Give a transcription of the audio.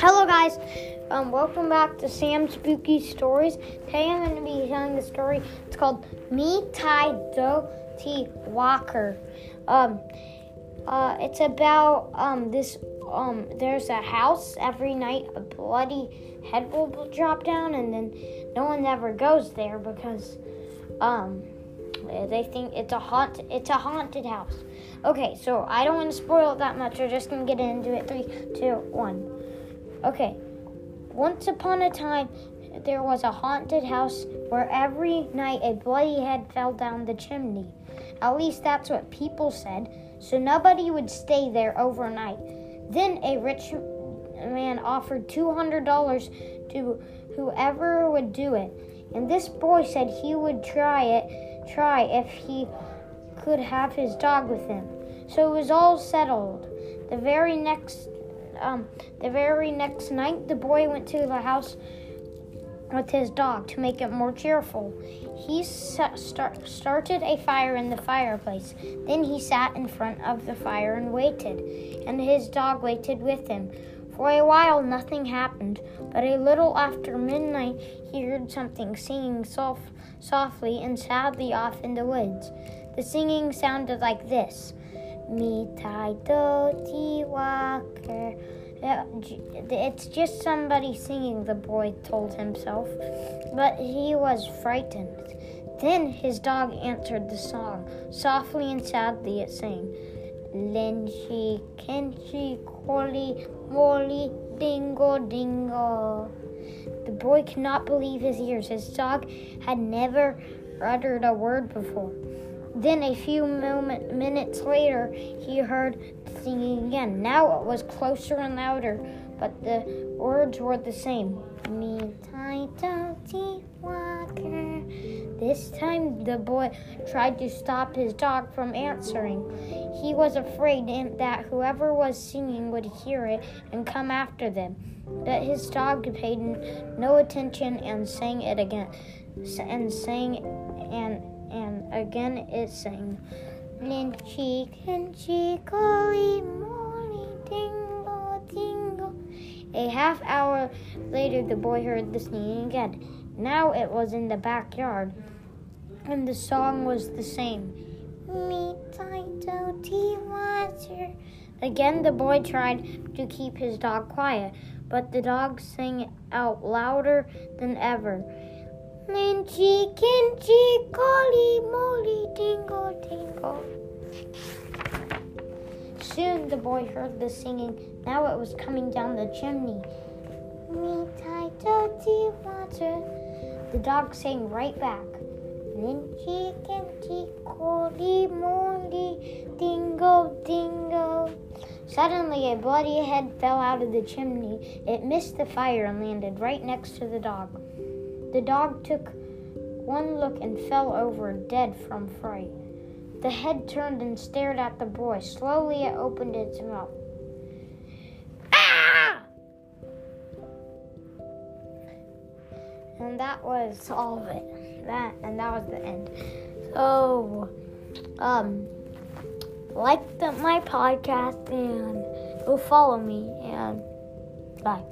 Hello, guys. Um, welcome back to Sam's Spooky Stories. Today I'm going to be telling the story. It's called Me Tai Do T Walker. Um, uh, it's about um, this. Um, there's a house every night. A bloody head will drop down, and then no one ever goes there because um, they think it's a haunt. It's a haunted house. Okay, so I don't want to spoil it that much. We're just gonna get into it. Three, two, one. Okay. Once upon a time, there was a haunted house where every night a bloody head fell down the chimney. At least that's what people said, so nobody would stay there overnight. Then a rich man offered $200 to whoever would do it. And this boy said he would try it, try if he could have his dog with him. So it was all settled. The very next um, the very next night, the boy went to the house with his dog to make it more cheerful. He start, started a fire in the fireplace. Then he sat in front of the fire and waited, and his dog waited with him. For a while, nothing happened, but a little after midnight, he heard something singing soft, softly and sadly off in the woods. The singing sounded like this me tai do ti walker. It's just somebody singing, the boy told himself, but he was frightened. Then his dog answered the song. Softly and sadly it sang, Lenchi, Kenchi, Koli, Moli, Dingo, Dingo. The boy could not believe his ears. His dog had never uttered a word before. Then a few moment, minutes later, he heard singing again. Now it was closer and louder, but the words were the same. Me tiny walker. This time the boy tried to stop his dog from answering. He was afraid that whoever was singing would hear it and come after them. But his dog paid no attention and sang it again, and sang and and again it sang, Lynchy, Lynchy, Collie, Molly, Dingle, Dingle. A half hour later, the boy heard the singing again. Now it was in the backyard, and the song was the same. Me, tea, water. Again, the boy tried to keep his dog quiet, but the dog sang out louder than ever. Lynchy, Kinchy, Collie, Molly, Dingle, Dingle. Soon the boy heard the singing. Now it was coming down the chimney. Me tie dirty water. The dog sang right back. Lynchy, Kinchy, Collie, Molly, Dingle, Dingle. Suddenly, a bloody head fell out of the chimney. It missed the fire and landed right next to the dog. The dog took one look and fell over dead from fright. The head turned and stared at the boy. Slowly it opened its mouth. Ah! And that was all of it. That and that was the end. So um like the, my podcast and go follow me and bye.